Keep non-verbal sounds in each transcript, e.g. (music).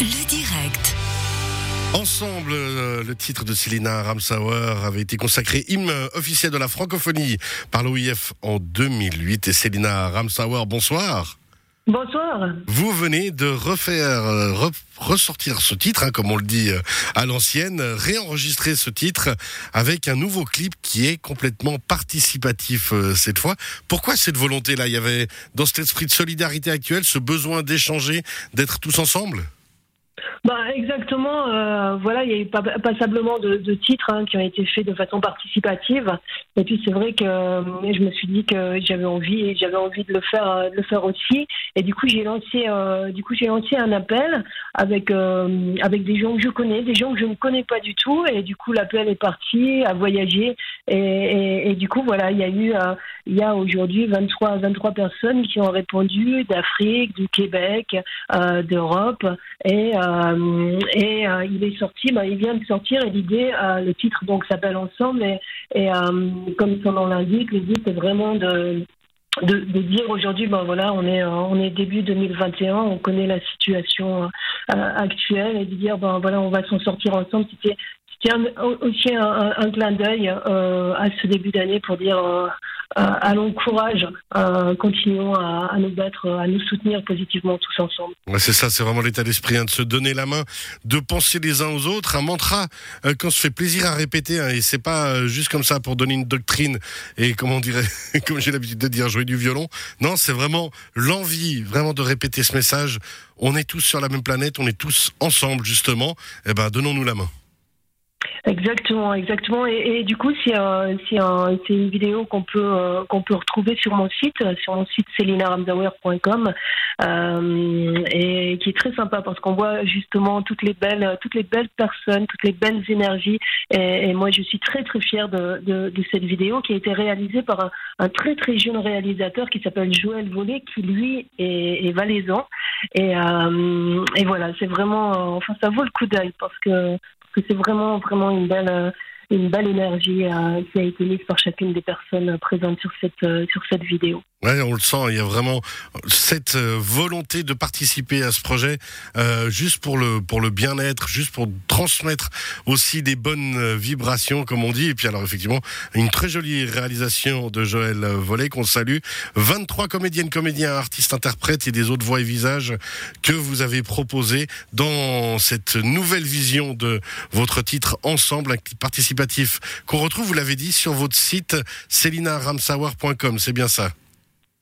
Le direct. Ensemble, euh, le titre de Célina Ramsauer avait été consacré hymne officiel de la francophonie par l'OIF en 2008. Et Célina Ramsauer, bonsoir. Bonsoir. Vous venez de refaire, euh, re- ressortir ce titre, hein, comme on le dit euh, à l'ancienne, réenregistrer ce titre avec un nouveau clip qui est complètement participatif euh, cette fois. Pourquoi cette volonté-là? Il y avait dans cet esprit de solidarité actuel ce besoin d'échanger, d'être tous ensemble? Bah, exactement. euh, voilà, il y a eu pas- passablement de, de titres hein, qui ont été faits de façon participative. Et puis c'est vrai que euh, je me suis dit que j'avais envie et j'avais envie de le faire, euh, de le faire aussi. Et du coup j'ai lancé, du coup j'ai lancé un appel avec avec des gens que je connais, des gens que je ne connais pas du tout. Et du coup l'appel est parti à voyager. Et, et, du coup voilà, il y a eu, il y a aujourd'hui 23 23 personnes qui ont répondu d'Afrique, du Québec, d'Europe. Et, euh, et euh, il est sorti, ben, il vient de sortir et l'idée, euh, le titre donc s'appelle Ensemble et, comme son nom l'indique, l'idée c'est vraiment de, dire aujourd'hui, ben voilà, on est début 2021, on connaît la situation actuelle et de dire ben voilà, on va s'en sortir ensemble. C'était aussi un, clin d'œil à ce début d'année pour dire allons courage, euh, continuons à, nous battre, à nous soutenir positivement tous ensemble. C'est ça, c'est vraiment l'état d'esprit, hein, de se donner la main, de penser les uns aux autres, un mantra euh, qu'on se fait plaisir à répéter, hein, et c'est pas euh, juste comme ça pour donner une doctrine et comment on dirait, (laughs) comme j'ai l'habitude de dire, jouer du violon. Non, c'est vraiment l'envie, vraiment de répéter ce message. On est tous sur la même planète, on est tous ensemble justement. Eh ben, donnons-nous la main. Exactement, exactement. Et, du coup, c'est un- c'est un- c'est une vidéo qu'on peut euh, qu'on peut retrouver sur mon site, sur mon site celinaramdauer.com, euh, et qui est très sympa parce qu'on voit justement toutes les belles toutes les belles personnes, toutes les belles énergies. Et, moi, je suis très très fière de, de, cette vidéo qui a été réalisée par un, très très jeune réalisateur qui s'appelle Joël Vollet, qui lui est, est valaisan. Et, euh, et voilà, c'est vraiment, euh, enfin, ça vaut le coup d'œil parce que que c'est vraiment vraiment une belle euh, une belle énergie euh, qui a été mise par chacune des personnes euh, présentes sur cette sur cette vidéo. On le sent, il y a vraiment cette euh, volonté de participer à ce projet euh, juste pour le pour le bien-être, juste pour transmettre aussi des bonnes euh, vibrations comme on dit. Et puis alors effectivement, une très jolie réalisation de Joël Vollet qu'on salue, 23 comédiennes, comédiens, artistes, interprètes et des autres voix et visages que vous avez proposés dans cette nouvelle vision de votre titre ensemble un participatif qu'on retrouve, vous l'avez dit sur votre site celinaramsauer.com, c'est bien ça?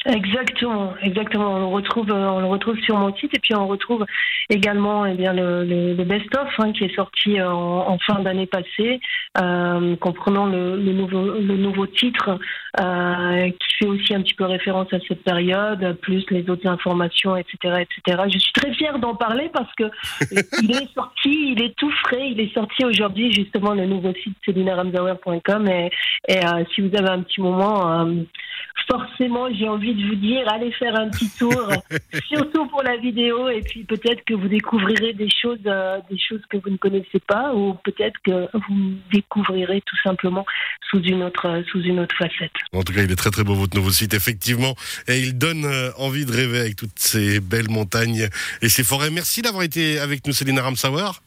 Exactement, exactement. On le retrouve, euh, on le retrouve sur mon site et puis on retrouve également eh bien le, le, le best-of hein, qui est sorti euh, en, en fin d'année passée, euh, comprenant le, le nouveau le nouveau titre euh, qui fait aussi un petit peu référence à cette période, plus les autres informations, etc., etc. Je suis très fière d'en parler parce que (laughs) il est sorti, il est tout frais, il est sorti aujourd'hui justement le nouveau site celinaramdauer.com et, et euh, si vous avez un petit moment. Forcément, j'ai envie de vous dire, allez faire un petit tour, (laughs) surtout pour la vidéo, et puis peut-être que vous découvrirez des choses, euh, des choses que vous ne connaissez pas, ou peut-être que vous découvrirez tout simplement sous une autre, sous une autre facette. En tout cas, il est très très beau votre nouveau site, effectivement. Et il donne euh, envie de rêver avec toutes ces belles montagnes et ces forêts. Merci d'avoir été avec nous, Céline Ramsauer.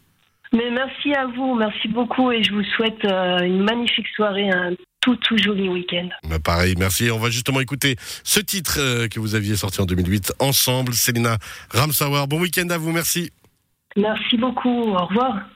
Mais merci à vous, merci beaucoup, et je vous souhaite euh, une magnifique soirée, un tout tout joli week-end. Bah, pareil, merci. On va justement écouter ce titre euh, que vous aviez sorti en 2008 ensemble, Célina Ramsauer. Bon week-end à vous, merci. Merci beaucoup, au revoir.